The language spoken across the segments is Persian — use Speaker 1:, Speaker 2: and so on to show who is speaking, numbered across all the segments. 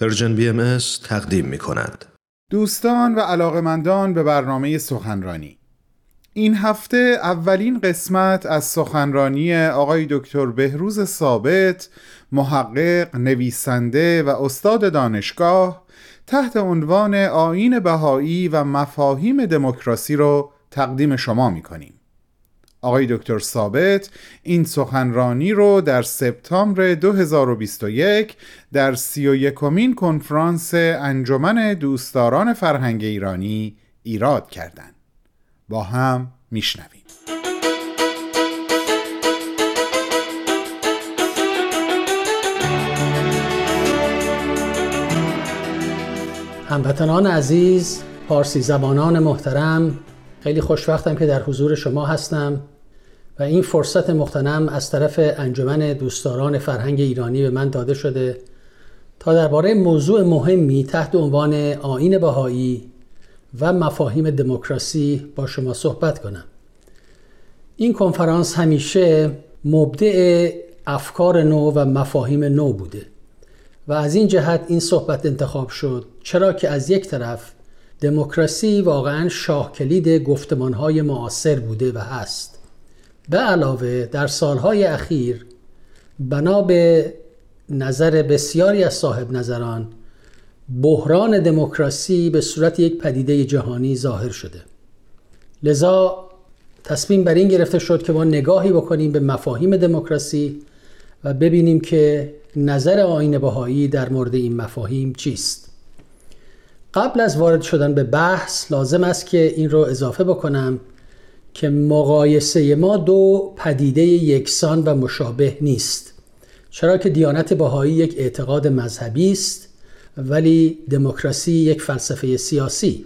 Speaker 1: Persian BM تقدیم می کند.
Speaker 2: دوستان و علاقمندان به برنامه سخنرانی این هفته اولین قسمت از سخنرانی آقای دکتر بهروز ثابت محقق، نویسنده و استاد دانشگاه تحت عنوان آیین بهایی و مفاهیم دموکراسی را تقدیم شما می کنیم. آقای دکتر ثابت این سخنرانی رو در سپتامبر 2021 در سی و یکمین کنفرانس انجمن دوستداران فرهنگ ایرانی ایراد کردند. با هم میشنویم.
Speaker 3: هموطنان عزیز پارسی زبانان محترم خیلی خوشوقتم که در حضور شما هستم و این فرصت مختنم از طرف انجمن دوستداران فرهنگ ایرانی به من داده شده تا درباره موضوع مهمی تحت عنوان آین بهایی و مفاهیم دموکراسی با شما صحبت کنم. این کنفرانس همیشه مبدع افکار نو و مفاهیم نو بوده و از این جهت این صحبت انتخاب شد چرا که از یک طرف دموکراسی واقعا شاه کلید گفتمانهای معاصر بوده و هست. به علاوه در سالهای اخیر بنا به نظر بسیاری از صاحب نظران بحران دموکراسی به صورت یک پدیده جهانی ظاهر شده. لذا تصمیم بر این گرفته شد که ما نگاهی بکنیم به مفاهیم دموکراسی و ببینیم که نظر آین بهایی در مورد این مفاهیم چیست. قبل از وارد شدن به بحث لازم است که این رو اضافه بکنم که مقایسه ما دو پدیده یکسان و مشابه نیست. چرا که دیانت بهایی یک اعتقاد مذهبی است ولی دموکراسی یک فلسفه سیاسی.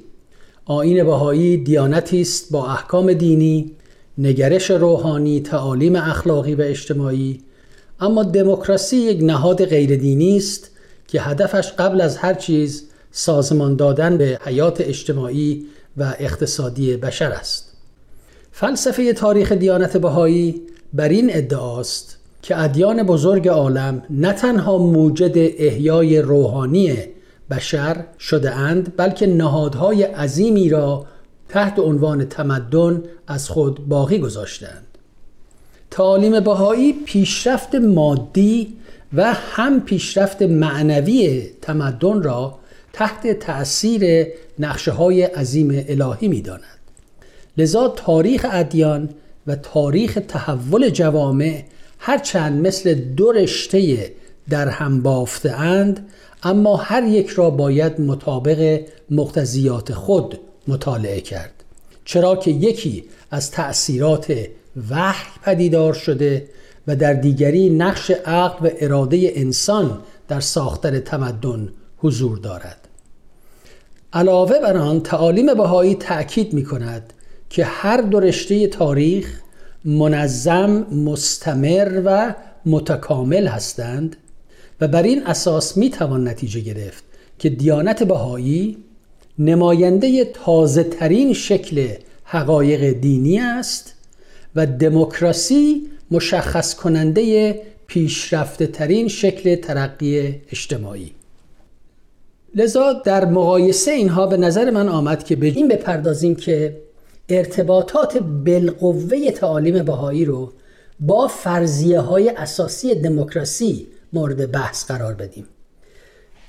Speaker 3: آین بهایی دیانتی است با احکام دینی نگرش روحانی تعالیم اخلاقی و اجتماعی. اما دموکراسی یک نهاد غیر دینی است که هدفش قبل از هر چیز سازمان دادن به حیات اجتماعی و اقتصادی بشر است. فلسفه تاریخ دیانت بهایی بر این ادعاست که ادیان بزرگ عالم نه تنها موجد احیای روحانی بشر شده اند بلکه نهادهای عظیمی را تحت عنوان تمدن از خود باقی گذاشتند تعالیم بهایی پیشرفت مادی و هم پیشرفت معنوی تمدن را تحت تأثیر نقشه های عظیم الهی می داند. لذا تاریخ ادیان و تاریخ تحول جوامع هرچند مثل دو رشته در هم بافته اند اما هر یک را باید مطابق مقتضیات خود مطالعه کرد چرا که یکی از تأثیرات وحی پدیدار شده و در دیگری نقش عقل و اراده انسان در ساختن تمدن حضور دارد علاوه بر آن تعالیم بهایی تأکید می کند که هر دو رشته تاریخ منظم مستمر و متکامل هستند و بر این اساس می توان نتیجه گرفت که دیانت بهایی نماینده تازه ترین شکل حقایق دینی است و دموکراسی مشخص کننده پیشرفته ترین شکل ترقی اجتماعی. لذا در مقایسه اینها به نظر من آمد که به این بپردازیم که ارتباطات بالقوه تعالیم بهایی رو با فرضیه های اساسی دموکراسی مورد بحث قرار بدیم.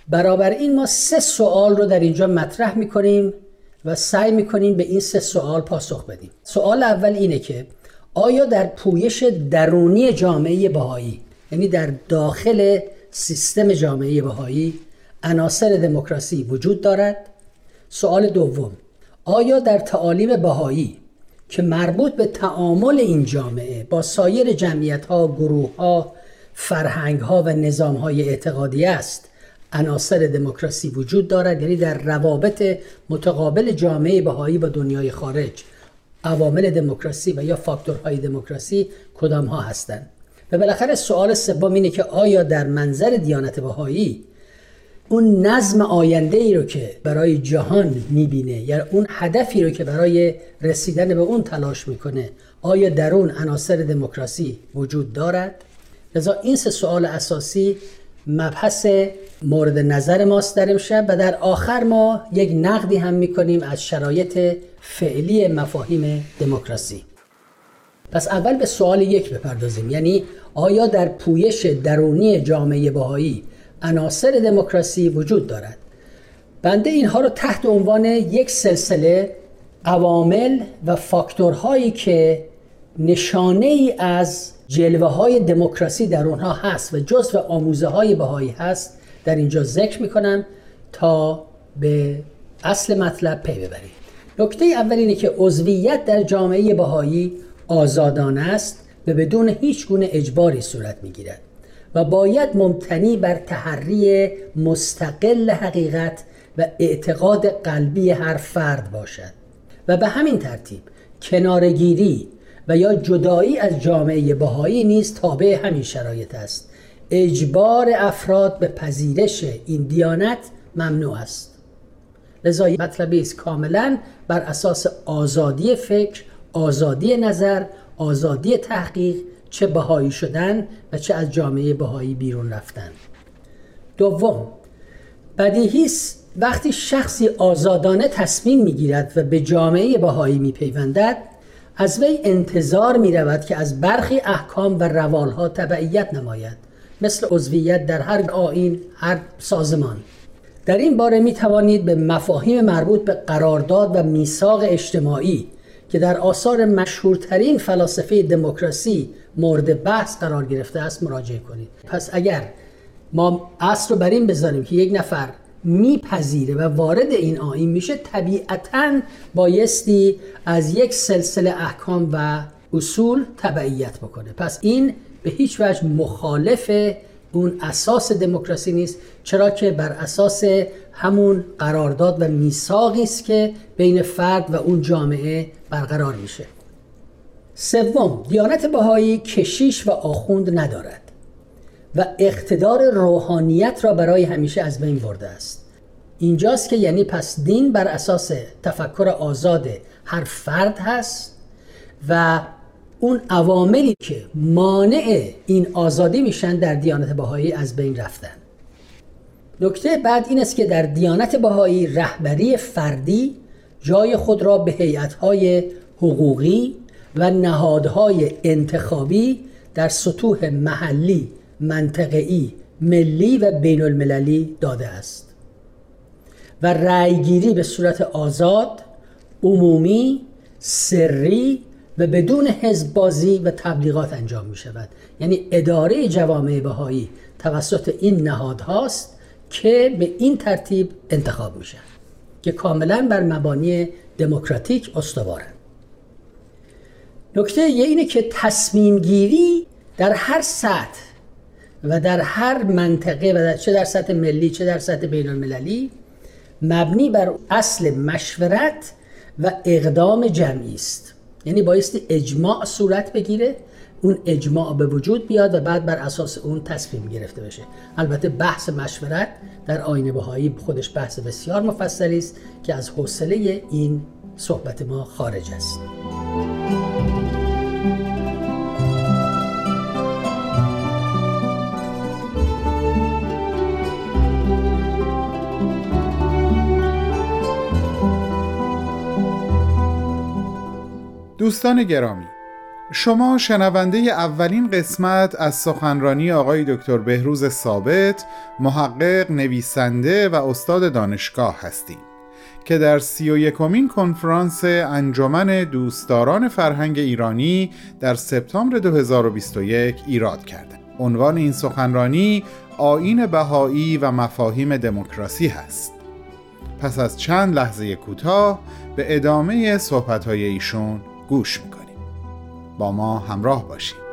Speaker 3: برابر این ما سه سوال رو در اینجا مطرح می‌کنیم و سعی می‌کنیم به این سه سوال پاسخ بدیم. سوال اول اینه که آیا در پویش درونی جامعه بهایی یعنی در داخل سیستم جامعه بهایی عناصر دموکراسی وجود دارد؟ سوال دوم آیا در تعالیم بهایی که مربوط به تعامل این جامعه با سایر جمعیت ها گروه ها فرهنگ ها و نظام های اعتقادی است عناصر دموکراسی وجود دارد؟ یعنی در روابط متقابل جامعه بهایی با دنیای خارج عوامل دموکراسی و یا فاکتورهای دموکراسی کدام ها هستند؟ و بالاخره سوال سوم اینه که آیا در منظر دیانت بهایی اون نظم آینده ای رو که برای جهان می‌بینه یا اون هدفی رو که برای رسیدن به اون تلاش می‌کنه آیا در اون عناصر دموکراسی وجود دارد؟ لذا این سه سوال اساسی مبحث مورد نظر ماست در امشب و در آخر ما یک نقدی هم می‌کنیم از شرایط فعلی مفاهیم دموکراسی. پس اول به سوال یک بپردازیم یعنی آیا در پویش درونی جامعه بهایی عناصر دموکراسی وجود دارد. بنده اینها رو تحت عنوان یک سلسله عوامل و فاکتورهایی که نشانه ای از جلوه های دموکراسی در اونها هست و جزء آموزه های بهایی هست در اینجا ذکر می‌کنم تا به اصل مطلب پی ببریم. نکته اول اینه که عضویت در جامعه بهایی آزادانه است و بدون هیچ گونه اجباری صورت می‌گیرد. و باید ممتنی بر تحری مستقل حقیقت و اعتقاد قلبی هر فرد باشد. و به همین ترتیب کنارگیری و یا جدایی از جامعه بهایی نیز تابع همین شرایط است. اجبار افراد به پذیرش این دیانت ممنوع است. لذا مطلبی است کاملا بر اساس آزادی فکر آزادی نظر آزادی تحقیق چه بهایی شدن و چه از جامعه بهایی بیرون رفتن. دوم بدیهی وقتی شخصی آزادانه تصمیم می‌گیرد و به جامعه بهایی میپیوندد از وی انتظار می رود که از برخی احکام و روالها تبعیت نماید مثل عضویت در هر آین هر سازمان. در این باره می توانید به مفاهیم مربوط به قرارداد و میثاق اجتماعی که در آثار مشهورترین فلاسفه دموکراسی مورد بحث قرار گرفته است مراجعه کنید. پس اگر ما اصل رو بر این بذاریم که یک نفر میپذیره و وارد این آین میشه طبیعتا بایستی از یک سلسله احکام و اصول تبعیت بکنه. پس این به هیچ وجه مخالف اون اساس دموکراسی نیست چرا که بر اساس همون قرارداد و میثاقی است که بین فرد و اون جامعه برقرار میشه. سوم دیانت بهایی کشیش و آخوند ندارد و اقتدار روحانیت را برای همیشه از بین برده است. اینجاست که یعنی پس دین بر اساس تفکر آزاد هر فرد هست و اون عواملی که مانع این آزادی میشن در دیانت بهایی از بین رفتن. نکته بعد این است که در دیانت بهایی رهبری فردی جای خود را به هیئت‌های حقوقی و نهادهای انتخابی در سطوح محلی منطقه‌ای ملی و بین المللی داده است. و رأیگیری به صورت آزاد عمومی سری و بدون حزب بازی و تبلیغات انجام می شود یعنی اداره جوامع بهایی توسط این نهادهاست که به این ترتیب انتخاب میشن که کاملا بر مبانی دموکراتیک استوارند نکته یه اینه که تصمیم گیری در هر سطح و در هر منطقه و در چه در سطح ملی چه در سطح بین المللی مبنی بر اصل مشورت و اقدام جمعی است. یعنی بایستی اجماع صورت بگیره اون اجماع به وجود بیاد و بعد بر اساس اون تصمیم گرفته بشه. البته بحث مشورت در آینه بهایی خودش بحث بسیار مفصلی است که از حوصله این صحبت ما خارج است.
Speaker 2: دوستان گرامی شما شنونده اولین قسمت از سخنرانی آقای دکتر بهروز ثابت محقق نویسنده و استاد دانشگاه هستید که در سی و یکمین کنفرانس انجمن دوستداران فرهنگ ایرانی در سپتامبر 2021 ایراد کرده عنوان این سخنرانی آین بهایی و مفاهیم دموکراسی هست. پس از چند لحظه کوتاه به ادامه صحبت‌های ایشون گوش می‌کنیم. با ما همراه باشید.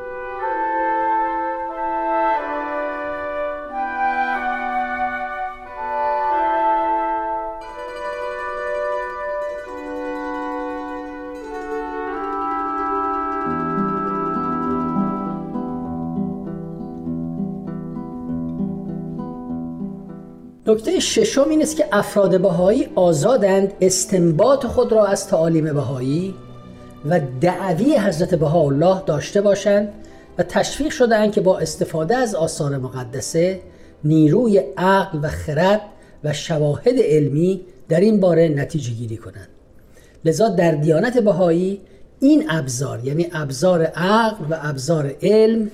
Speaker 3: نکته ششم این است که افراد بهایی آزادند استنباط خود را از تعالیم بهایی و دعوی حضرت بهاءالله داشته باشند و تشویق شدهاند که با استفاده از آثار مقدسه نیروی عقل و خرد و شواهد علمی در این باره نتیجه گیری کنند. لذا در دیانت بهایی این ابزار یعنی ابزار عقل و ابزار علم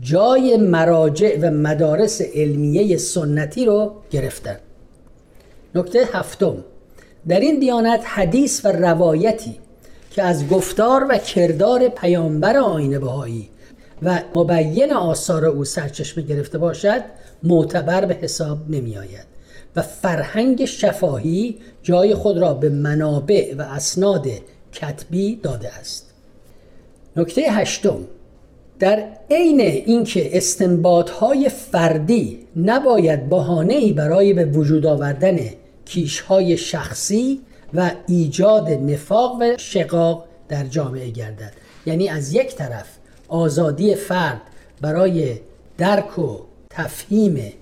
Speaker 3: جای مراجع و مدارس علمیه سنتی رو گرفتن. نکته هفتم در این دیانت حدیث و روایتی که از گفتار و کردار پیامبر آین بهایی و مبین آثار او سرچشمه گرفته باشد معتبر به حساب نمی آید و فرهنگ شفاهی جای خود را به منابع و اسناد کتبی داده است. نکته هشتم در عین اینکه استنباط های فردی نباید بهانه برای به وجود آوردن کیش های شخصی و ایجاد نفاق و شقاق در جامعه گردد. یعنی از یک طرف آزادی فرد برای درک و تفهیم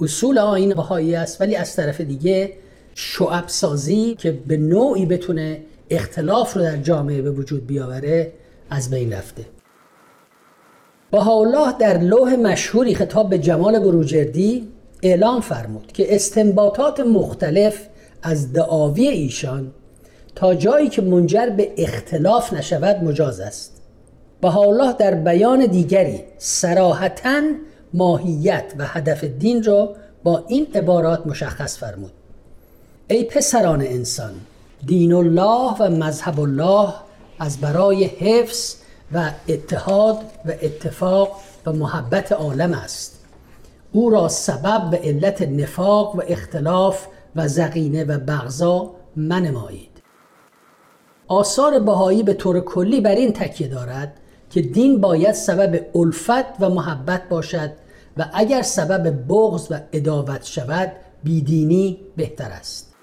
Speaker 3: اصول آین بهایی است ولی از طرف دیگه شعب سازی که به نوعی بتونه اختلاف رو در جامعه به وجود بیاوره از بین رفته. بهاءالله در لوح مشهوری خطاب به جمال بروجردی اعلام فرمود که استنباطات مختلف از دعاوی ایشان تا جایی که منجر به اختلاف نشود مجاز است. بهاءالله در بیان دیگری سراحتا ماهیت و هدف دین را با این عبارات مشخص فرمود. ای پسران انسان دین الله و مذهب الله از برای حفظ و اتحاد و اتفاق و محبت عالم است. او را سبب و علت نفاق و اختلاف و زقینه و بغضا منمایید. آثار بهایی به طور کلی بر این تکیه دارد که دین باید سبب الفت و محبت باشد و اگر سبب بغض و اداوت شود بیدینی بهتر است.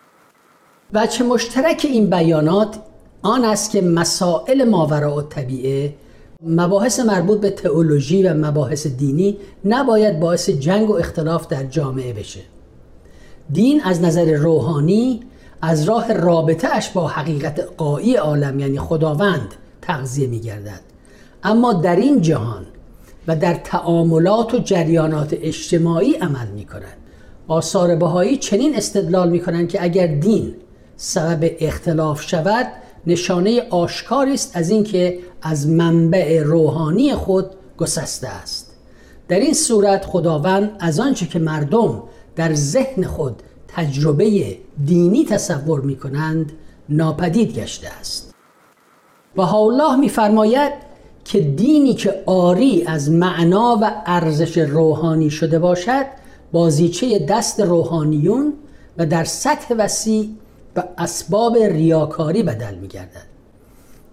Speaker 3: چه مشترک این بیانات آن است که مسائل ماوراء و طبیعه مباحث مربوط به تئولوژی و مباحث دینی نباید باعث جنگ و اختلاف در جامعه بشه. دین از نظر روحانی از راه رابطه اش با حقیقت قایی عالم یعنی خداوند تغذیه می گردد اما در این جهان و در تعاملات و جریانات اجتماعی عمل می کنند آثار بهایی چنین استدلال می کنند که اگر دین سبب اختلاف شود نشانه آشکاری است از اینکه از منبع روحانی خود گسسته است. در این صورت خداوند از آنچه که مردم در ذهن خود تجربه دینی تصور می کنند ناپدید گشته است. و الله میفرماید که دینی که آری از معنا و ارزش روحانی شده باشد بازیچه دست روحانیون و در سطح وسیع و اسباب ریاکاری بدل می گردد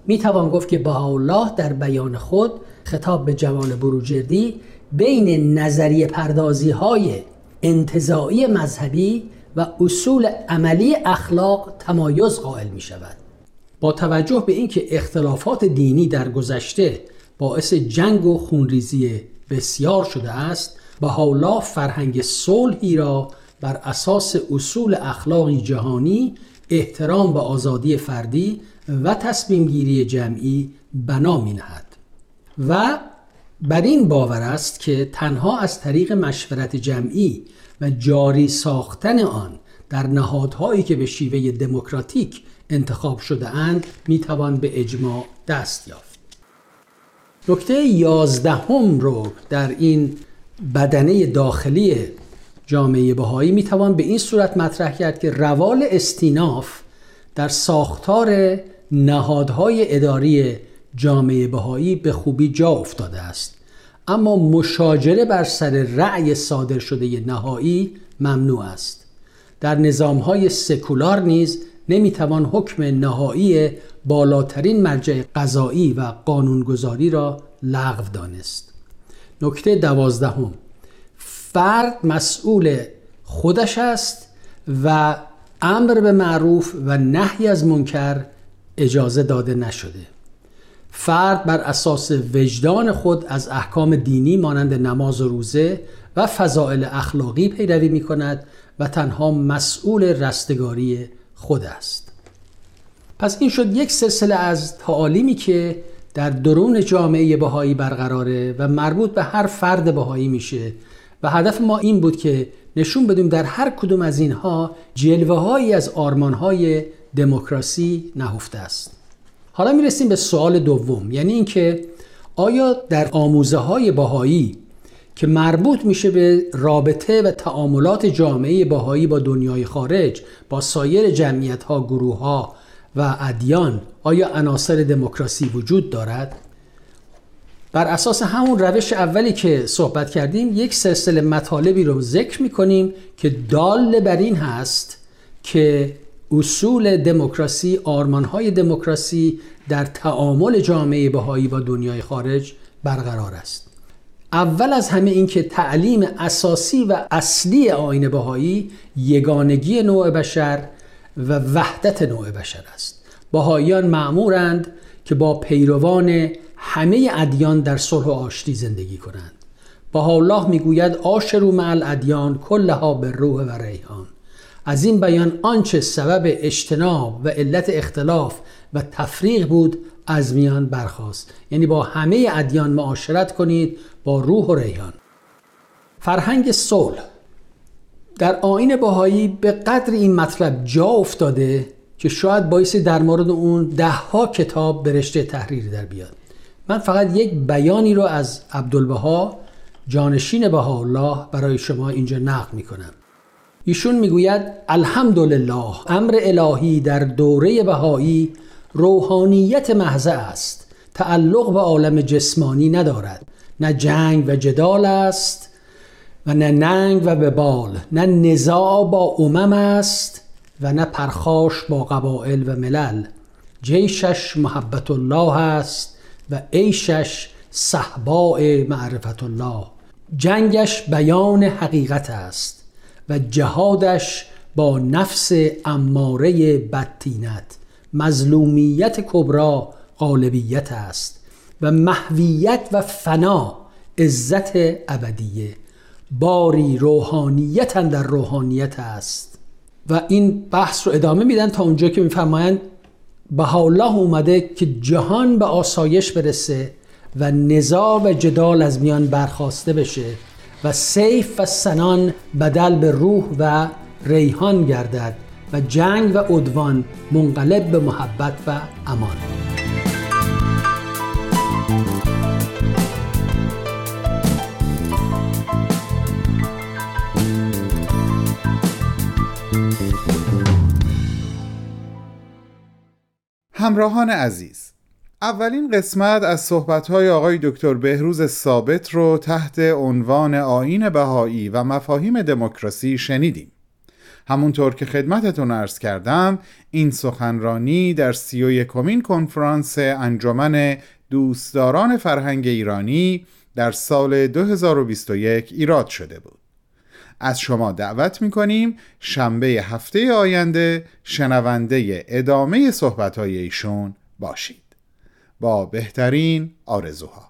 Speaker 3: می توان گفت که الله در بیان خود خطاب به جوان بروجردی بین نظریه پردازی های انتظاعی مذهبی و اصول عملی اخلاق تمایز قائل می شود با توجه به اینکه اختلافات دینی در گذشته باعث جنگ و خونریزی بسیار شده است بهاءالله فرهنگ صلحی را بر اساس اصول اخلاقی جهانی احترام و آزادی فردی و تصمیم گیری جمعی بنا می نهد و بر این باور است که تنها از طریق مشورت جمعی و جاری ساختن آن در نهادهایی که به شیوه دموکراتیک انتخاب شده اند می توان به اجماع دست یافت. نکته یازدهم رو در این بدنه داخلی جامعه بهایی می توان به این صورت مطرح کرد که روال استیناف در ساختار نهادهای اداری جامعه بهایی به خوبی جا افتاده است. اما مشاجره بر سر رأی صادر شده نهایی ممنوع است. در نظامهای سکولار نیز نمی‌توان حکم نهایی بالاترین مرجع قضایی و قانونگذاری را لغو دانست. نکته دوازدهم. فرد مسئول خودش است و امر به معروف و نهی از منکر اجازه داده نشده. فرد بر اساس وجدان خود از احکام دینی مانند نماز و روزه و فضائل اخلاقی پیروی می کند و تنها مسئول رستگاری خود است. پس این شد یک سلسله از تعالیمی که در درون جامعه بهایی برقراره و مربوط به هر فرد بهایی میشه و هدف ما این بود که نشون بدیم در هر کدوم از اینها جلوه هایی از آرمان های دموکراسی نهفته است. حالا می‌رسیم به سوال دوم یعنی اینکه آیا در آموزه های باهایی که مربوط میشه به رابطه و تعاملات جامعه باهایی با دنیای خارج با سایر جمعیت ها گروه ها و ادیان آیا عناصر دموکراسی وجود دارد؟ بر اساس همون روش اولی که صحبت کردیم یک سلسله مطالبی رو ذکر می‌کنیم که دال بر این هست که اصول دموکراسی آرمانهای دموکراسی در تعامل جامعه بهایی با دنیای خارج برقرار است. اول از همه اینکه تعلیم اساسی و اصلی آین بهایی یگانگی نوع بشر و وحدت نوع بشر است. بهاییان معمورند که با پیروان همه ادیان در صلح و آشتی زندگی کنند. الله می‌گوید آشرو مع الادیان کلها به روح و ریحان. از این بیان آنچه سبب اجتناب و علت اختلاف و تفریق بود از میان برخواست یعنی با همه ادیان معاشرت کنید با روح و ریحان. فرهنگ صلح در آین باهایی به قدر این مطلب جا افتاده که شاید باعث در مورد اون دهها کتاب به رشته تحریری در بیاد. من فقط یک بیانی رو از عبدالبها جانشین الله برای شما اینجا نقل می‌کنم. ایشون می‌گوید الحمدلله امر الهی در دوره بهایی روحانیت محضه است. تعلق به عالم جسمانی ندارد. نه جنگ و جدال است و نه ننگ و ببال نه نزاع با امم است و نه پرخاش با قبائل و ملل. جیشش محبت الله است و عیشش صحباء معرفت الله جنگش بیان حقیقت است. و جهادش با نفس اماره بدتینت. مظلومیت کبرا غالبیت است و محویت و فنا عزت ابدیه. باری روحانیت در روحانیت است. و این بحث رو ادامه میدن تا اونجا که میفرمایند الله اومده که جهان به آسایش برسه و نزاع و جدال از میان برخواسته بشه. و سیف و سنان بدل به روح و ریحان گردد و جنگ و عدوان منقلب به محبت و امان.
Speaker 2: همراهان عزیز اولین قسمت از صحبت‌های آقای دکتر بهروز ثابت رو تحت عنوان آین بهایی و مفاهیم دموکراسی شنیدیم. همونطور که خدمتتون ارز کردم این سخنرانی در سی و یکمین کنفرانس انجمن دوستداران فرهنگ ایرانی در سال 2021 ایراد شده بود. از شما دعوت می‌کنیم شنبه هفته آینده شنونده ادامه صحبت ایشون باشید. با بهترین آرزوها.